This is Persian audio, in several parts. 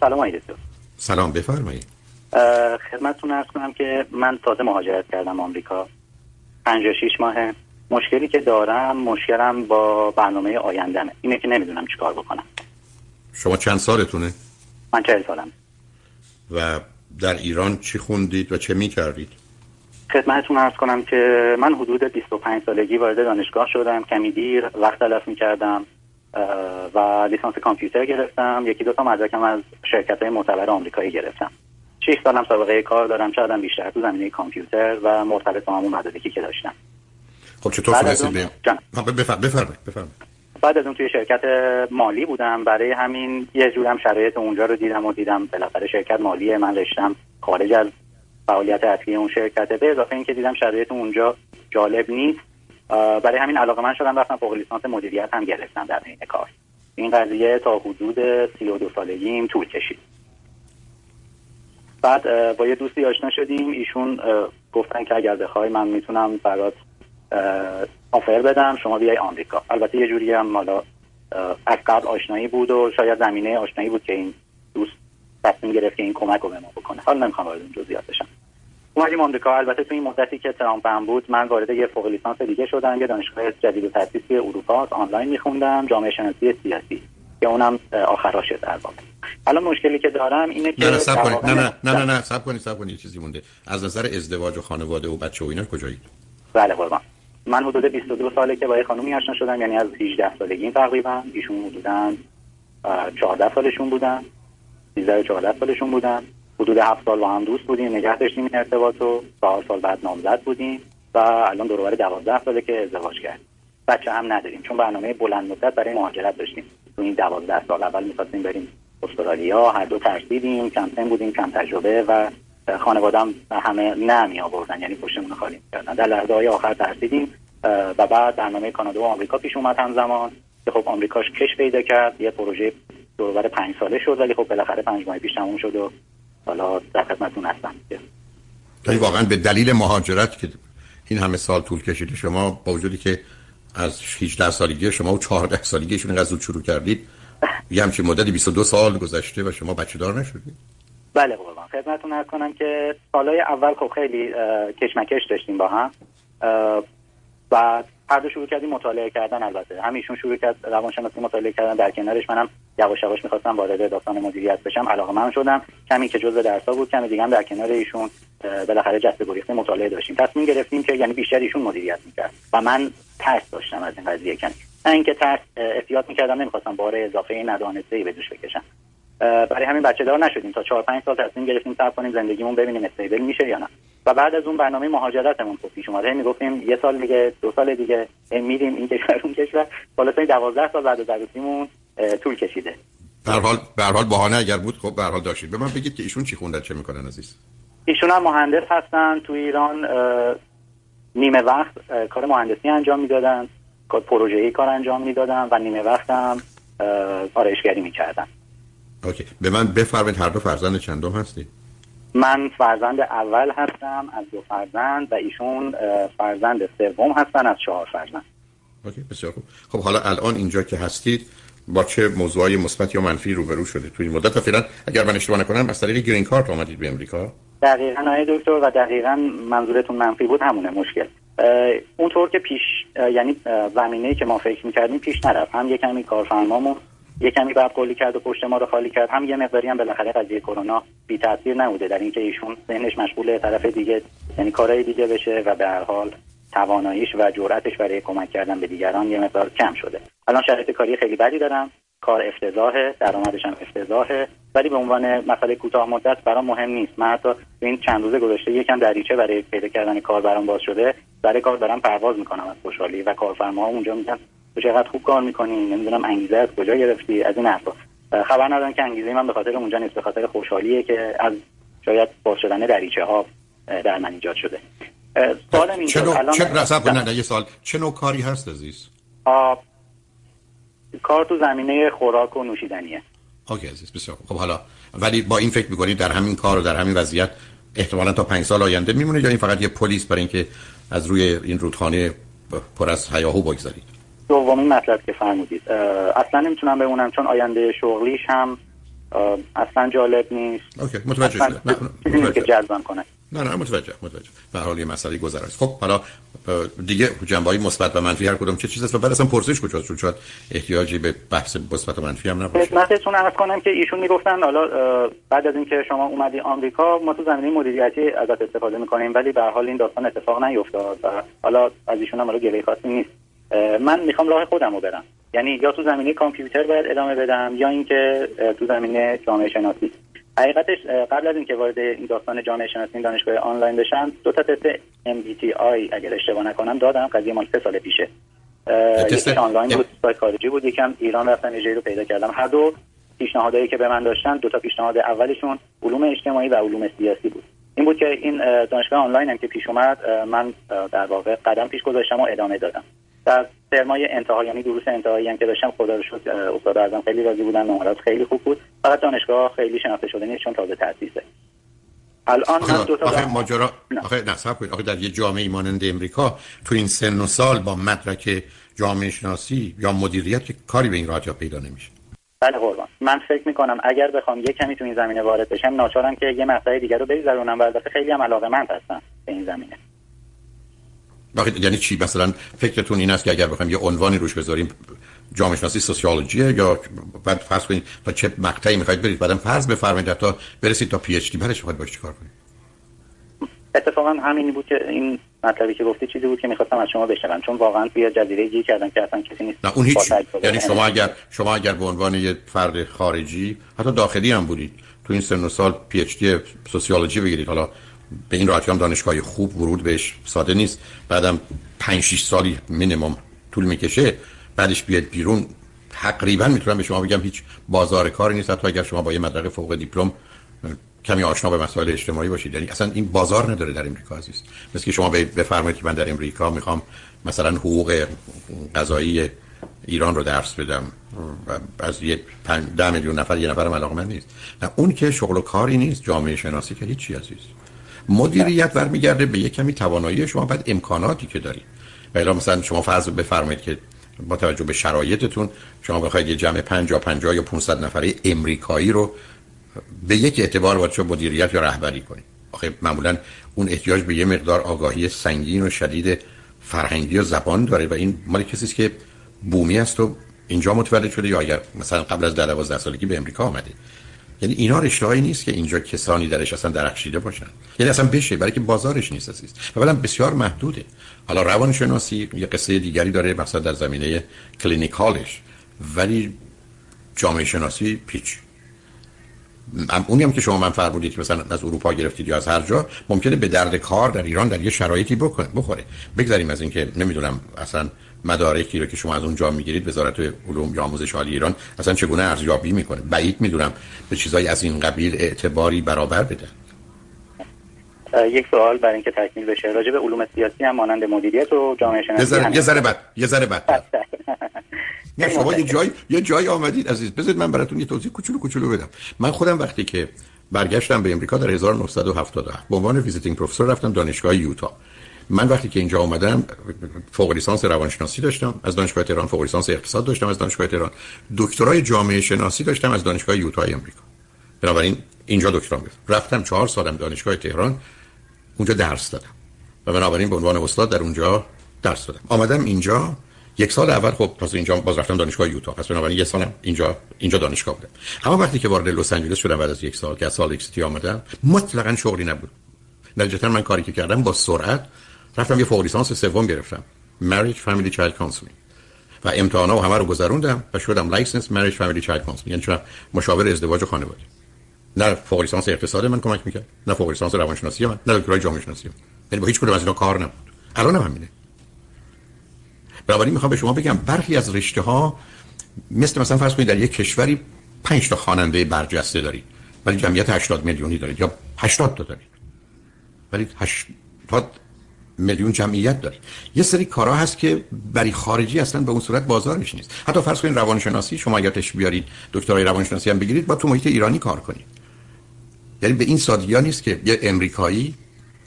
سلام آقای دکتر سلام بفرمایید. خدمتتون ارز کنم که من تازه مهاجرت کردم آمریکا. 56 ماه مشکلی که دارم مشکلم با برنامه آیندمه اینه که نمی‌دونم چیکار بکنم. شما چند سالتونه؟ من 40 سالم. و در ایران چی خوندید و چه می‌کردید؟ خدمتتون ارز کنم که من حدود 25 سالگی وارد دانشگاه شدم. کمی دیر وقت تلف می‌کردم. و لیسانس کامپیوتر گرفتم. یکی دو تا مدرکم از شرکت های معتبر آمریکایی گرفتم. 6 سالم سابقه کار دارم. شاید بیشتر تو زمینه کامپیوتر و مرتبط با همون مدرکی که داشتم. خب چطور تونستید بفرمایید بفرمایید. بعد از اون توی شرکت مالی بودم. برای همین یه جورم شرایط اونجا رو دیدم و دیدم بالاخره شرکت مالیه. من رشتم خارج از فعالیت اصلی اون شرکته. به اضافه اینکه دیدم شرایط اونجا جالب نیست. برای همین علاقه من شدم رفتم فوق لیسانس مدیریت هم گرفتم در این کار. این قضیه تا حدود 32 سالگیم طول کشید. بعد با یه دوستی آشنا شدیم. ایشون گفتن که اگر بخوای من می‌تونم برات آفر بدم شما بیای آمریکا. البته یه جوری هم مالا از قبل آشنایی بود و شاید زمینه آشنایی بود که این دوست تصمیم گرفت که این کمک رو به ما بکنه. حالا نمی‌خوام وارد این جزئیات بشم. اومدیم آمریکا البته تو این مدتی که ترامپ هم بود من وارد یه فوق لیسانس دیگه شدم. یه دانشگاه جدید و تأسیسی اروپا آنلاین میخوندم جامعه شناسی سیاسی که اونم آخراشه در واقع. الان مشکلی که دارم اینه که نه نه سب کنید. نه نه نه نه نه سب کنید سب کنید چیزی مونده. از نظر ازدواج و خانواده و بچه و اینا کجایید بله قربان. من حدود 22 ساله که با یه خانومی آشنا شدم یعنی از 18 سالگی تقریبا. ایشون حدودا 14 سالشون بودن. 13 14 سالشون بودن. حدود 7 سال با هم دوست بودیم نگه داشتیم این ارتباط رو. 4 سال بعد نامزد بودیم و الان دور 12 ساله که ازدواج کردیم. بچه هم نداریم چون برنامه بلند مدت برای مهاجرت داشتیم. تو این 12 سال اول می‌خواستیم بریم استرالیا هر دو ترسیدیم کم بودیم کم تجربه و خانوادم همه نه می آوردن یعنی پشتمون خالی کردن در لحظه های آخر ترسیدیم و بعد برنامه کانادا و آمریکا پیش اومد همزمان. که خب آمریکاش کش پیدا کرد یه پروژه دورور پنج ساله شد ولی خب بالاخره پنج ماه پیش تموم شد و حالا در خدمتتون هستم. ولی واقعا به دلیل مهاجرت که این همه سال طول کشیده شما با وجودی که از 18 سالگی شما و 14 سالگیشون اینقدر زود شروع کردید یه همچین مدتی 22 سال گذشته و شما بچه دار نشدید؟ بله قربان خدمتتون عرض کنم که سالهای اول خب خیلی کشمکش داشتیم با هم و هر دو شروع کردیم مطالعه کردن البته. همیشون شروع کرد روانشناسی مطالعه کردن در کنارش. منم یواش یواش می‌خواستم وارد داستان مدیریت بشم. علاقه من شدم. کمی که جزء درسا بود کمی دیگه هم در کنار ایشون بالاخره جست گریخته مطالعه داشتیم. تصمیم گرفتیم که یعنی بیشتر ایشون مدیریت می‌کرد و من ترس داشتم از این قضیه. کمی نه اینکه ترس احتیاط می‌کردم نمی‌خواستم بار اضافه ندانسته ای به دوش بکشم. برای همین بچه دار نشدیم. تا 4 5 سال تصمیم گرفتیم صبر کنیم زندگیمون ببینیم استیبل میشه یا نه. و بعد از اون برنامه مهاجرتمون خب پیش اومده. می‌گفتیم یه سال دیگه دو سال دیگه میریم این کشور اون کشور. بالا 12 سال بعد از عروسیمون طول کشیده. به حال به حال بهانه اگر بود خب به حال داشتید. به من بگید که ایشون چی خوندن چه می‌کنن عزیز؟ ایشون هم مهندس هستن تو ایران نیمه وقت کار مهندسی انجام می‌دادن کار پروژه‌ای کار انجام می‌دادن و نیمه وقت هم آرایشگری می‌کردن. اوکی. به من بفرمایید هر دو فرزند چندم هستی من فرزند اول هستم از دو فرزند و ایشون فرزند سوم هستن از چهار فرزند. اوکی بسیار خوب. خب حالا الان اینجا که هستید با چه موضوعی مثبت یا منفی روبرو شده توی این مدت؟ فعلا اگر من اشتباه نکنم از طریق گرین کارت آمدید به امریکا؟ دقیقاً آقای دکتر و دقیقاً منظورتون منفی بود همونه مشکل. اونطور که پیش یعنی زمینه‌ای که ما فکر می‌کردیم پیش نرفت. هم یک کمی کارفرمامون یه کمی بعد قولی کرد و پشت ما رو خالی کرد. هم یه مقداری هم بالاخره قضیه کرونا بی تاثیر نبوده. در اینکه ایشون ذهنش مشغول طرف دیگه یعنی کارهای دیگه بشه و به هر حال تواناییش و جرأتش برای کمک کردن به دیگران یه مقدار کم شده. الان شرایط کاری خیلی بدی دارم کار افتضاحه درآمدش هم افتضاحه. ولی به عنوان مسئله کوتاه مدت برام مهم نیست. من حتی این چند روزه گذشته یکم دریچه برای پیدا کردن کار برام باز شده. برای کار دارم پرواز می‌کنم از خوشحالی و کارفرما اونجا میگن تو چقدر خوب کار می‌کنی نمی‌دونم انگیزه از کجا گرفتی از این حرفا. خبر ندارم که انگیزه من به خاطر اونجا نیست به خاطر خوشحالیه که از شاید باز شدن دریچه ها در من ایجاد شده. سوالم این چه نه. یه سال چه نوع کاری هست عزیز؟ کار تو زمینه خوراک و نوشیدنیه. اوکی عزیز بسیار خب حالا ولی با این فکر می‌کنید در همین کار و در همین وضعیت احتمالا تا پنج سال آینده میمونه یا این فقط یه پلیس برای اینکه از روی این رودخانه پر از هیاهو بگذارید دومین مطلب که فرمودید. اصلا نمی‌تونم بمونم چون آینده شغلیش هم اصلا جالب نیست. اوکی متوجه شدم که جذبم کنه. نه نه متوجه متوجه. به حال یه مسئله گذر است خب حالا دیگه جنبه مثبت و منفی هر کدوم چه چیز است؟ و بعد اصلا پرسش کجاست چون شاید احتیاجی به بحث مثبت و منفی هم نباشه. خدمتتون عرض کنم که ایشون می‌گفتن حالا بعد از اینکه شما اومدی آمریکا ما تو زمینه مدیریتی ازت استفاده می‌کنیم ولی به حال این داستان اتفاق نیفتاد و حالا از ایشون هم حالا گله خاصی نیست. من می‌خوام راه خودم رو برم. یعنی یا تو زمینه کامپیوتر باید ادامه بدم یا اینکه تو زمینه جامعه شناسی. حقیقتش قبل از اینکه وارد این داستان جامعه شناسی دانشگاه آنلاین بشم دو تا تست MBTI اگر اشتباه نکنم دادم قضیه مال سه سال پیشه. یکی آنلاین بود سایت خارجی بود یکم ایران رفتم یه رو پیدا کردم. هر دو پیشنهادهایی که به من داشتن دو تا پیشنهاد اولشون علوم اجتماعی و علوم سیاسی بود. این بود که این دانشگاه آنلاین هم که پیش اومد من در واقع قدم پیش گذاشتم و ادامه دادم. در ترمای انتهایی یعنی دروس انتهایی هم که داشتم خدا رو شکر استاد اعظم خیلی راضی بودن نمرات خیلی خوب بود. فقط دانشگاه خیلی شناخته شده نیست چون تازه تاسیسه الان من دو تا آخه ماجرا آخه نه کنید. آخه در یه جامعه مانند امریکا تو این سن و سال با مدرک جامعه شناسی یا مدیریت که کاری به این راحتی پیدا نمیشه. بله قربان. من فکر می‌کنم اگر بخوام یه کمی تو این زمینه وارد بشم ناچارم که یه مقطع دیگر رو بگذرونم و البته خیلی هم علاقه من هستم به این زمینه. یعنی چی؟ مثلا فکرتون این است که اگر بخوایم یه عنوانی روش بذاریم جامعه شناسی sociology یا بعد فرض کنید تا چه مقطعی می‌خواید برید بعدم فرض بفرمایید تا برسید تا PhD بعدش می‌خواید باش چیکار کنید؟ اتفاقا همینی بود که این مطلبی که گفتی چیزی بود که می‌خواستم از شما بشنوم چون واقعا توی جزیره گیر کردن که اصلا کسی نیست نه اون هیچ یعنی شما اگر شما اگر به عنوان یه فرد خارجی حتی داخلی هم بودید تو این سن و سال PhD سوسیولوژی بگیرید. حالا به این راحتی هم دانشگاه خوب ورود بهش ساده نیست. بعدم 5 6 سالی مینیمم طول می‌کشه. بعدش بیاد بیرون تقریبا می‌تونم به شما بگم هیچ بازار کاری نیست. حتی اگر شما با یه مدرک فوق دیپلم کمی آشنا به مسائل اجتماعی باشید. یعنی اصلا این بازار نداره در امریکا عزیز. مثل که شما بفرمایید که من در امریکا می‌خوام مثلا حقوق قضایی ایران رو درس بدم. از یه ده میلیون نفر یه نفر علاقه من نیست. نه اون که شغل و کاری نیست جامعه شناسی که هیچی عزیز. مدیریت برمیگرده به یک کمی توانایی شما بعد امکاناتی که دارید. و مثلا شما فرض بفرمایید که با توجه به شرایطتون شما بخواید یه جمع 50 50 یا 500 نفره امریکایی رو به یک اعتبار باید چه مدیریت یا رهبری کنید. آخه معمولا اون احتیاج به یه مقدار آگاهی سنگین و شدید فرهنگی و زبان داره و این مال کسی است که بومی است و اینجا متولد شده یا اگر مثلا قبل از 12 سالگی به امریکا آمده. یعنی اینا رشته‌ای نیست که اینجا کسانی درش اصلا درخشیده باشن. یعنی اصلا بشه برای که بازارش نیست عزیز. اولا بسیار محدوده. حالا روانشناسی یه قصه دیگری داره مثلا در زمینه کلینیکالش ولی جامعه شناسی پیچ. اونی هم که شما من فرمودید که مثلا از اروپا گرفتید یا از هر جا ممکنه به درد کار در ایران در یه شرایطی بکنه بخوره. بگذاریم از اینکه نمی‌دونم اصلا مدارکی رو که شما از اونجا می‌گیرید وزارت علوم یا آموزش عالی ایران اصلا چگونه ارزیابی می‌کنه؟ بعید می‌دونم به چیزایی از این قبیل اعتباری برابر بده. یک سوال برای اینکه تکمیل بشه. راجع به علوم سیاسی هم مانند مدیریت و جامعه شناسی یه ذره بعد یه ذره بعد نه شما یه جای یه جای آمدید عزیز. بذارید من براتون یه توضیح کوچولو کوچولو بدم. من خودم وقتی که برگشتم به امریکا در 1977 به عنوان visiting professor رفتم دانشگاه یوتا. من وقتی که اینجا اومدم فوق لیسانس روانشناسی داشتم از دانشگاه تهران فوق لیسانس اقتصاد داشتم از دانشگاه تهران دکترای جامعه شناسی داشتم از دانشگاه یوتا امریکا بنابراین اینجا دکترام گرفتم. رفتم چهار سالم دانشگاه تهران اونجا درس دادم. و بنابراین به عنوان استاد در اونجا درس دادم. آمدم اینجا. یک سال اول خب پس اینجا باز رفتم دانشگاه یوتا. پس بنابراین یک سالم اینجا اینجا دانشگاه بودم. اما وقتی که وارد لس آنجلس شدم بعد از یک سال که از سالت لیک سیتی آمدم مطلقا شغلی نبود. نتیجتا من کاری که کردم با سرعت رفتم یه فوق لیسانس سوم گرفتم. Marriage Family Child Counseling. و امتحانا و همه رو گذروندم و شدم license Marriage Family Child Counseling. یعنی مشاور ازدواج و خانواده. نه فوق لیسانس اقتصاد من کمک می‌کرد نه فوق لیسانس روانشناسی من نه دکترای جامعه شناسی من. یعنی با هیچ کدوم از اینا کار نبود. الان هم همینه. بنابراین می‌خوام به شما بگم برخی از رشته ها مثل مثلا فرض کنید در یک کشوری 5 تا خواننده برجسته دارید. ولی جمعیت 80 میلیونی دارید یا 80 تا دارید. ولی 80 میلیون جمعیت دارید یه سری کارها هست که برای خارجی اصلا به اون صورت بازارش نیست. حتی فرض کنید روانشناسی شما تش بیارید دکترای روانشناسی هم بگیرید با تو محیط ایرانی کار کنید. یعنی به این سادگی نیست که یه امریکایی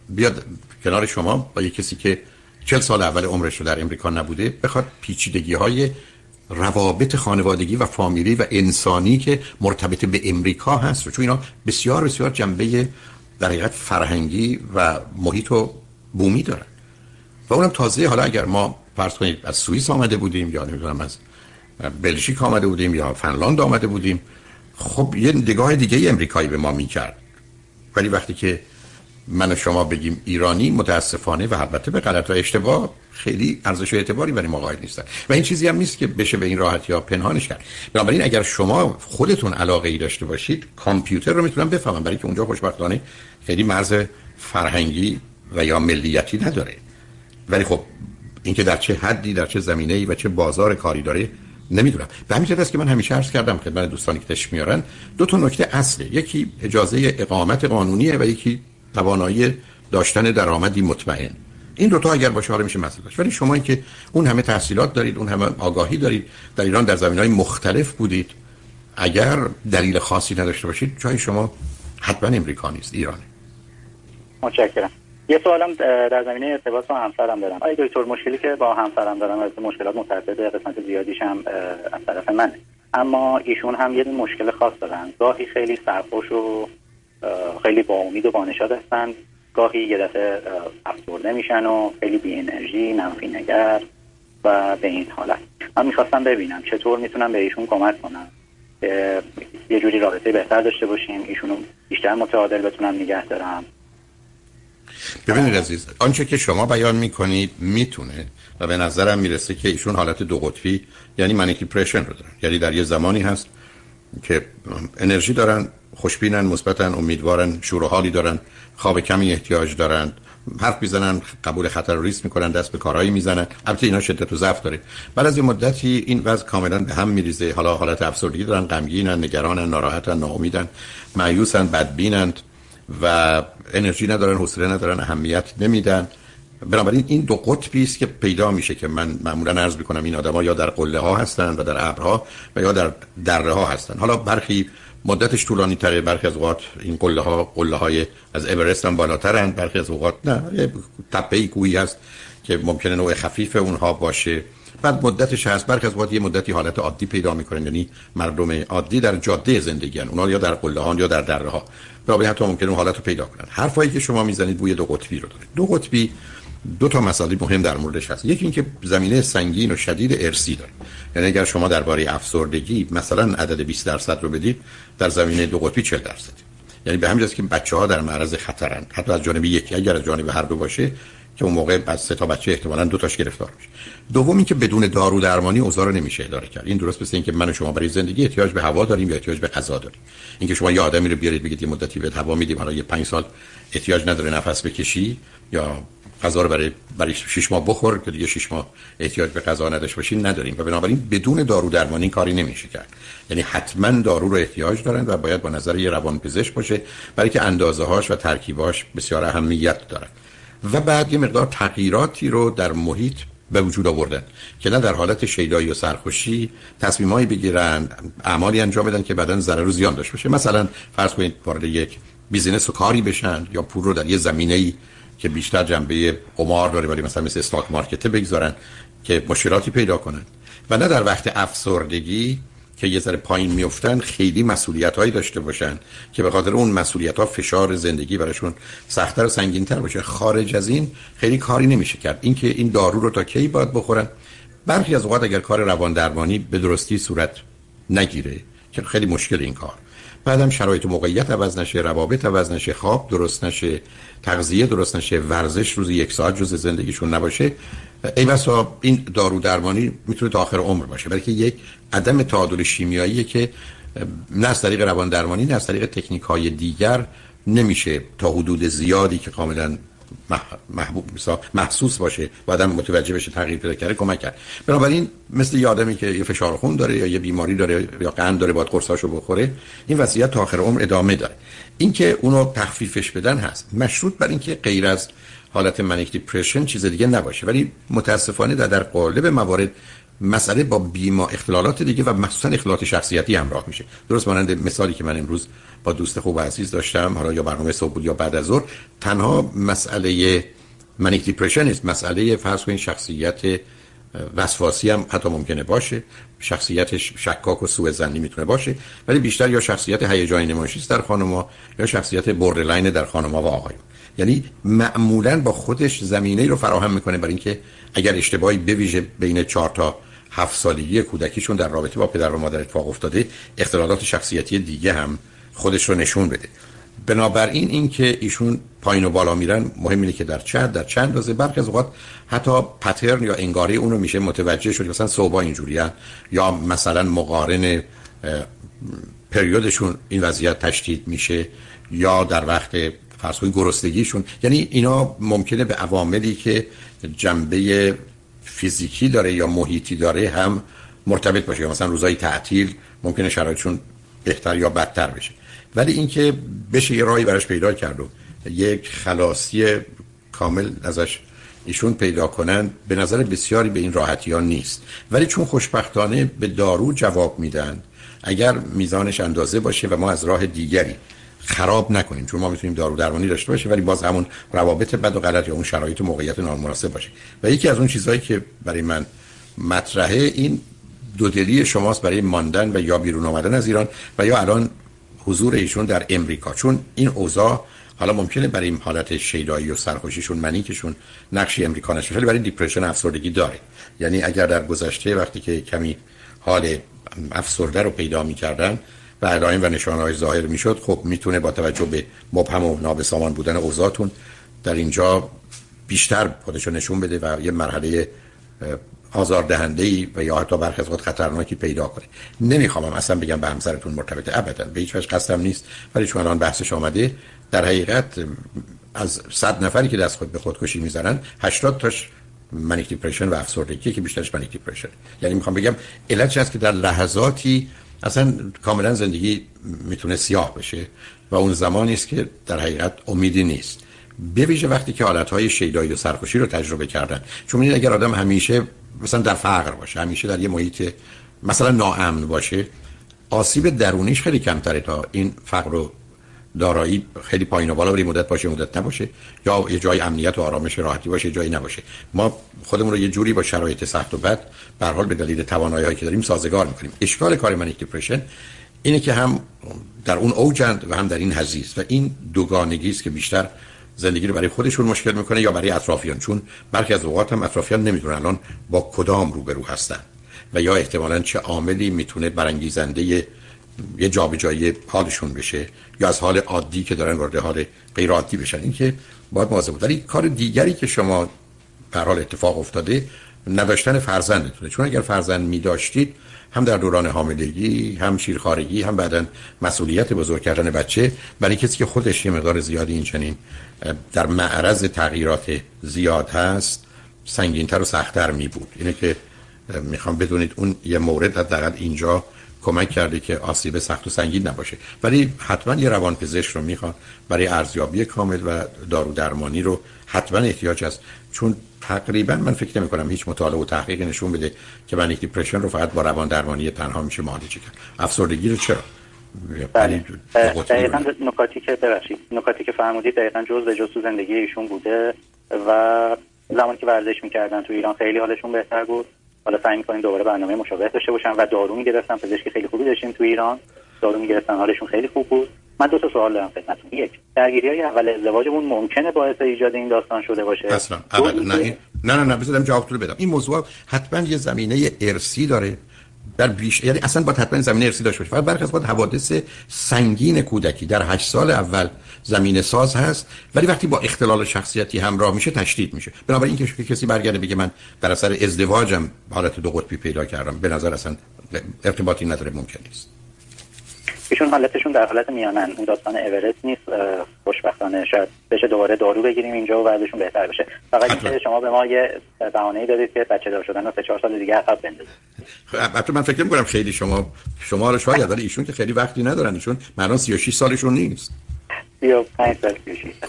بیاد کنار شما با یه کسی که چل سال اول عمرش رو در امریکا نبوده بخواد پیچیدگی های روابط خانوادگی و فامیلی و انسانی که مرتبط به امریکا هست چون اینا بسیار بسیار جنبه در حقیقت فرهنگی و محیط و بومی دارن. و اونم تازه حالا اگر ما فرض کنید از سوئیس آمده بودیم یا نمی‌دونم از بلژیک آمده بودیم یا فنلاند آمده بودیم خب یه نگاه دیگه امریکایی به ما می‌کرد. ولی وقتی که من و شما بگیم ایرانی متاسفانه و البته به غلط و اشتباه خیلی ارزش و اعتباری برای ما قائل نیستن. و این چیزی هم نیست که بشه به این راحتی یا پنهانش کرد. بنابراین اگر شما خودتون علاقه ای داشته باشید کامپیوتر رو می‌تونم بفهمم برای که اونجا خوشبختانه خیلی مرز فرهنگی و یا ملیتی نداره. ولی خب اینکه در چه حدی در چه زمینه ای و چه بازار کاری داره نمی‌دونم. به همین است که من همیشه عرض کردم خدمت دوستانی که تش میارن دو تا نکته اصله. یکی اجازه اقامت قانونیه و یکی توانایی داشتن درآمدی مطمئن. این دو تا اگر باشه حالا میشه مسئله ولی شما که اون همه تحصیلات دارید اون همه آگاهی دارید در ایران در زمینهای مختلف بودید اگر دلیل خاصی نداشته باشید جای شما حتما امریکا نیست ایرانه. متشکرم. یه سوالم در زمینه ارتباط با همسرم دارم. آیا دکتر مشکلی که با همسرم دارم از مشکلات متعدد قسمت زیادیش هم از طرف منه. اما ایشون هم یه مشکل خاص دارن. گاهی خیلی سرخوش و خیلی با امید و با نشاد هستن. گاهی یه دفعه افسرده میشن و خیلی بی انرژی منفی نگر و به این حالت. من می‌خواستم ببینم چطور می‌تونم به ایشون کمک کنم. یه جوری رابطه بهتر داشته باشیم. ایشونو بیشتر متعادل بتونم نگه دارم. ببینید عزیز آنچه که شما بیان می‌کنید می‌تونه و به نظرم می‌رسه که ایشون حالت دو قطبی یعنی منیکی پرشن رو دارن. یعنی در یه زمانی هست که انرژی دارن خوشبینن مثبتن امیدوارن شور و حالی دارن خواب کمی احتیاج دارند حرف می‌زنن قبول خطر ریسک می‌کنن دست به کارهایی می‌زنن. البته اینا شدت و ضعف داره. بعد از این مدتی این وضع کاملا به هم میریزه. حالا حالت افسردگی دارن غمگینن نگرانن ناراحتن ناامیدن مایوسن بدبینند. و انرژی ندارن حوصله ندارن اهمیت نمیدن. بنابراین این دو قطبی است که پیدا میشه که من معمولا عرض می‌کنم این آدما یا در قله ها هستن و در ابرها و یا در دره ها هستن. حالا برخی مدتش طولانی تره برخی از اوقات این قله ها قله های از اورست هم بالاترند برخی از اوقات نه تپه کوهی هست که ممکنه نوع خفیف اونها باشه. بعد مدتش هست برخی از اوقات یه مدتی حالت عادی پیدا می‌کنن یعنی مردم عادی در جاده زندگی هن. اونا یا در قله ها یا در دره ها برای حتی ممکنه اون حالت رو پیدا کنن. حرفایی که شما می‌زنید بوی دو قطبی رو داره. دو قطبی دو تا مسئله مهم در موردش هست. یکی اینکه زمینه سنگین و شدید ارسی داره. یعنی اگر شما درباره افسردگی مثلا عدد 20 درصد رو بدید در زمینه دو قطبی 40 درصد یعنی به همین که بچه ها در معرض خطرن. حتی از جانب یکی اگر از جانب هر دو باشه که اون موقع از سه تا بچه احتمالاً دو تاش گرفتار میشه. دوم اینکه بدون دارو درمانی اوضاع رو نمیشه اداره کرد. این درست مثل اینکه من و شما برای زندگی احتیاج به هوا داریم یا احتیاج به غذا داریم. اینکه شما یه آدمی رو بیارید بگید یه مدتی به هوا میدیم حالا یه 5 سال احتیاج نداره نفس بکشی یا غذا رو برای برای 6 ماه بخور که دیگه 6 ماه احتیاج به غذا نداشته باشین نداریم. و بنابراین بدون دارو درمانی کاری نمیشه کرد. یعنی حتما دارو رو احتیاج دارن و باید با نظر یه روانپزشک باشه برای که اندازه هاش و ترکیباش بسیار اهمیت دارن. و بعد یه مقدار تغییراتی رو در محیط به وجود آوردن که نه در حالت شیدایی و سرخوشی تصمیمایی بگیرن اعمالی انجام بدن که بعدا ضرر و زیان داشته باشه. مثلا فرض کنید وارد یک بیزینس و کاری بشن یا پول رو در یه زمینه که بیشتر جنبه قمار داره ولی مثلا مثل استاک مارکته بگذارن که مشکلاتی پیدا کنن. و نه در وقت افسردگی که یه ذره پایین میفتن خیلی مسئولیت هایی داشته باشن که به خاطر اون مسئولیت ها فشار زندگی براشون سختتر و سنگین تر باشه. خارج از این خیلی کاری نمیشه کرد. اینکه این دارو رو تا کی باید بخورن؟ برخی از اوقات اگر کار روان درمانی به درستی صورت نگیره که خیلی مشکل این کار. بعدم شرایط موقعیت عوض نشه روابط عوض نشه خواب درست نشه تغذیه درست نشه ورزش روزی یک ساعت جز زندگیشون نباشه. ای بسا این دارو درمانی می‌تونه تا آخر عمر باشه برای که یک عدم تعادل شیمیاییه که نه از طریق روان درمانی نه از طریق تکنیک های دیگر نمیشه تا حدود زیادی که کاملا محبوب محسوس باشه و آدم متوجه بشه تغییر پیدا کرده کمک کرد. بنابراین مثل یه آدمی که یه فشار خون داره یا یه بیماری داره یا قند داره باید قرصاشو بخوره این وضعیت تا آخر عمر ادامه داره. اینکه اونو تخفیفش بدن هست. مشروط بر اینکه غیر از حالت منیک دیپرشن چیز دیگه نباشه. ولی متاسفانه در, در قالب موارد مسئله با بیما اختلالات دیگه و مخصوصا اختلالات شخصیتی همراه میشه. درست مانند مثالی که من امروز با دوست خوب و عزیز داشتم حالا یا برنامه صبح بود یا بعد از ظهر تنها مسئله manic depression است مسئله فرض کنید شخصیت وسواسی هم حتی ممکنه باشه شخصیتش شکاک و سوء ظنی می‌تونه باشه ولی بیشتر یا شخصیت هیجانی نمایشی در خانم‌ها یا شخصیت borderline در خانم‌ها و آقایون. یعنی معمولا با خودش زمینه رو فراهم می‌کنه برای اینکه اگر اشتباهی بویژه بین 4 تا هفت سالگی کودکیشون در رابطه با پدر و مادر اتفاق افتاده اختلالات شخصیتی دیگه هم خودش رو نشون بده. بنابراین اینکه ایشون پایین و بالا میرن مهم اینه که در چند در چند اندازه برخی از اوقات حتی پترن یا انگاری اونو میشه متوجه شد مثلا صوبا اینجوری یا مثلا مقارن پریودشون این وضعیت تشدید میشه یا در وقت فرض گرسنگیشون. یعنی اینا ممکنه به عواملی که جنبه فیزیکی داره یا محیطی داره هم مرتبط باشه مثلا روزای تعطیل ممکنه شرایطشون بهتر یا بدتر بشه. ولی اینکه بشه یه راهی براش پیدا کرد و یک خلاصی کامل ازش ایشون پیدا کنن به نظر بسیاری به این راحتی ها نیست. ولی چون خوشبختانه به دارو جواب میدن اگر میزانش اندازه باشه و ما از راه دیگری خراب نکنیم چون ما می‌تونیم دارو درمانی داشته باشه ولی باز همون روابط بد و غلط یا اون شرایط و موقعیت نامناسب باشه. و یکی از اون چیزهایی که برای من مطرحه این دودلی شماست برای ماندن و یا بیرون آمدن از ایران و یا الان حضور ایشون در امریکا. چون این اوضاع حالا ممکنه برای این حالت شیدایی و سرخوشیشون منیکشون نقشی امریکا نشه ولی برای دیپرشن افسردگی داره. یعنی اگر در گذشته وقتی که کمی حال افسرده رو پیدا می‌کردن و علائم و نشانهای ظاهر می‌شد خب می‌تونه با توجه به مبهم و نابسامان بودن اوضاعتون در اینجا بیشتر خودشو نشون بده و یه مرحله آزاردهنده ای و یا حتی برخی از خطرناکی پیدا کنه. نمی‌خوام اصلا بگم به همسرتون مرتبطه ابدا به هیچ وجه قصدم نیست ولی چون الان بحثش آمده در حقیقت از صد نفری که دست خود به خودکشی می‌زنن 80 تاش manic depression و افسردگی که بیشترش manic depression یعنی می‌خوام بگم علتش هست که در لحظاتی اصلا کاملا زندگی می‌تونه سیاه بشه و اون زمانی است که در حقیقت امیدی نیست. به وقتی که حالتهای شیدایی و سرخوشی رو تجربه کردن چون اگر آدم همیشه مثلا در فقر باشه همیشه در یه محیط مثلا ناامن باشه آسیب درونیش خیلی کمتره تا این فقر و دارایی خیلی پایین و بالا بری مدت باشه مدت نباشه. یا یه جای امنیت و آرامش راحتی باشه جایی نباشه. ما خودمون رو یه جوری با شرایط سخت و بد به حال به دلیل توانایی که داریم سازگار می‌کنیم. اشکال کار منیک دیپرشن اینه که هم در اون اوجند و هم در این حزیز و این دوگانگی است که بیشتر زندگی رو برای خودشون مشکل می‌کنه یا برای اطرافیان. چون برخی از اوقات هم اطرافیان نمی‌دونن الان با کدام روبرو هستن و یا احتمالا چه عاملی می‌تونه برانگیزنده یه جابجایی حالشون بشه یا از حال عادی که دارن وارد حال غیر عادی بشن. این که باید مواظب بود. کار دیگری که شما پر حال اتفاق افتاده نداشتن فرزندتونه. چون اگر فرزند می داشتید هم در دوران حاملگی هم شیرخارگی هم بعدا مسئولیت بزرگ کردن بچه برای کسی که خودش یه مقدار زیادی این چنین در معرض تغییرات زیاد هست سنگینتر و سختتر می بود اینه که می‌خوام بدونید اون یه مورد حداقل اینجا کمک کرده که آسیب سخت و سنگین نباشه. ولی حتما یه روان پزشک رو می‌خوان برای ارزیابی کامل و دارو درمانی رو حتما احتیاج است چون تقریبا من فکر نمی کنم هیچ مطالعه و تحقیق نشون بده که من دیپرشن رو فقط با روان درمانی تنها میشه معالجه کرد. افسردگی رو چرا؟ بله. دقیقا نکاتی که ببخشید نکاتی که فرمودید دقیقا جز به جز تو زندگی ایشون بوده و زمانی که ورزش می‌کردن تو ایران خیلی حالشون بهتر بود. حالا سعی می‌کنیم دوباره برنامه مشابه داشته باشن و دارو می‌گرفتن پزشکی خیلی خوبی داشتیم تو ایران. دارو می‌گرفتن حالشون خیلی خوب بود. من دو تا سوال دارم خدمتتون. یک درگیری های اول ازدواجمون ممکنه باعث ایجاد این داستان شده باشه؟ اصلا نه نه نه نه بذارم جواب تو بدم. این موضوع حتما یه زمینه ارسی داره. در بیش یعنی اصلا با حتما زمینه ارسی داشته باشه. فقط برخلاف از حوادث سنگین کودکی. در هشت سال اول زمینه ساز هست ولی وقتی با اختلال شخصیتی همراه میشه تشدید میشه. بنابراین که کسی برگرده بگه من در اثر ازدواجم حالت دو قطبی پیدا کردم به نظر اصلا ارتباطی نداره ممکن نیست. ایشون حالتشون در حالت میانن. این داستان اورست نیست خوشبختانه. شاید بشه دوباره دارو بگیریم اینجا و بعدشون بهتر بشه. فقط که شما به ما یه بهانه دادید که بچه دار شدن و 3 4 سال دیگه عقب بندازید. البته من فکر می‌کنم خیلی شما شما رو شاید ولی ایشون که خیلی وقتی ندارن. ایشون معنا 36 سالشون نیست. 35 سال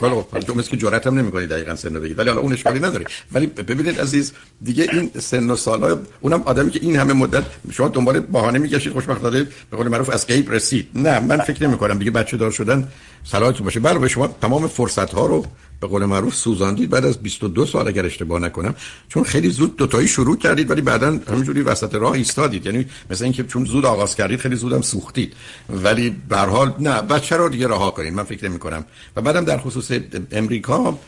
خب تو مثل که جرأت هم نمی‌کنی دقیقاً سن بگید ولی حالا اون اشکالی نداره ولی ببینید عزیز دیگه این سن و سالا اونم آدمی که این همه مدت شما دنبال بهانه میگشید خوشبختانه به قول معروف از غیب رسید. نه من فکر نمی کنم دیگه بچه دار شدن صلاحتون باشه. بله به شما تمام فرصت ها رو به قول معروف سوزاندید. بعد از 22 سال اگر اشتباه نکنم چون خیلی زود دوتایی شروع کردید ولی بعدا همینجوری وسط راه ایستادید. یعنی مثل اینکه چون زود آغاز کردید خیلی زودم سوختید. ولی به حال نه بچه رو دیگه رها کنید. من فکر نمی کنم و بعدم در خصوص امریکا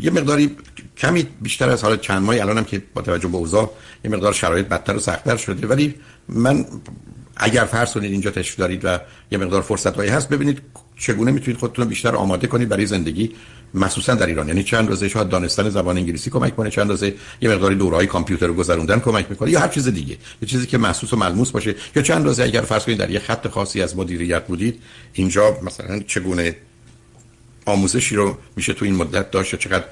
یه مقداری کمی بیشتر از حال چند ماهی الانم که با توجه به اوضاع یه مقدار شرایط بدتر و سختتر شده. ولی من اگر فرض کنید اینجا تشریف دارید و یه مقدار فرصت هایی هست ببینید چگونه می‌تونید خودتون بیشتر آماده کنید برای زندگی مخصوصا در ایران؟ یعنی چند روزه شاید دانستن زبان انگلیسی کمک کنه چند روزه یه مقداری دورهای کامپیوتر رو گذروندن کمک می‌کنه یا هر چیز دیگه یه چیزی که محسوس و ملموس باشه. یا چند روزه اگر فرض کنید در یه خط خاصی از مدیریت بودید اینجا مثلا چگونه آموزشی رو میشه تو این مدت داشت چقدر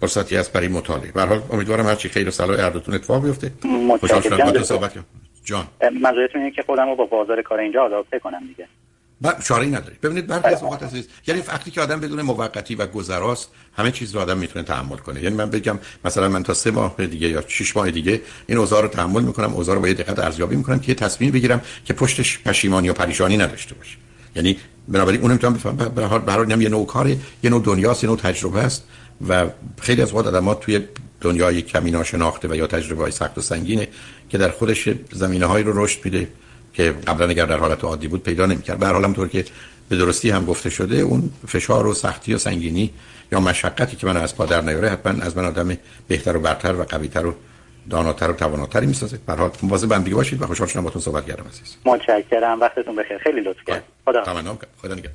فرصتی از برای مطالعه؟ به حال امیدوارم هر چی خیر و صلاح هر دوتون اتفاق بیفته. خوشحال شدم با صحبت جان. منظورتون اینه که خودم رو با بازار کار اینجا آداپته کنم دیگه. با چاره نداری. ببینید برخی از اوقات عزیز یعنی وقتی که آدم بدون موقتی و گذراست همه چیز رو آدم می‌تونه تحمل کنه. یعنی من بگم مثلا من تا سه ماه دیگه یا 6 ماه دیگه این اوضاع رو تحمل می‌کنم اوضاع رو با دقت ارزیابی می‌کنم که یه تصمیم بگیرم که پشتش پشیمانی یا پریشانی نداشته باشه. یعنی بنابراین اونم می‌تونم بفهمم به هر حال یه نوع کاره یه نوع دنیاست یه تجربه است و خیلی از وقت آدم‌ها توی دنیای کمی ناشناخته و یا تجربه های سخت و سنگینه که در خودش زمینه هایی رو رشد میده. که قبلا اگر در حالت عادی بود پیدا نمی‌کرد. به هر حال طور که به درستی هم گفته شده اون فشار و سختی و سنگینی یا مشقتی که من از پا در نیاره حتما از من آدم بهتر و برتر و قویتر و داناتر و تواناتری می‌سازه. به هر حال مواظب هم دیگه باشید و خوشحال شدم باهاتون صحبت کردم عزیز. متشکرم. وقتتون بخیر. خیلی لطف کردید خدا. تمام خدا نگهدار.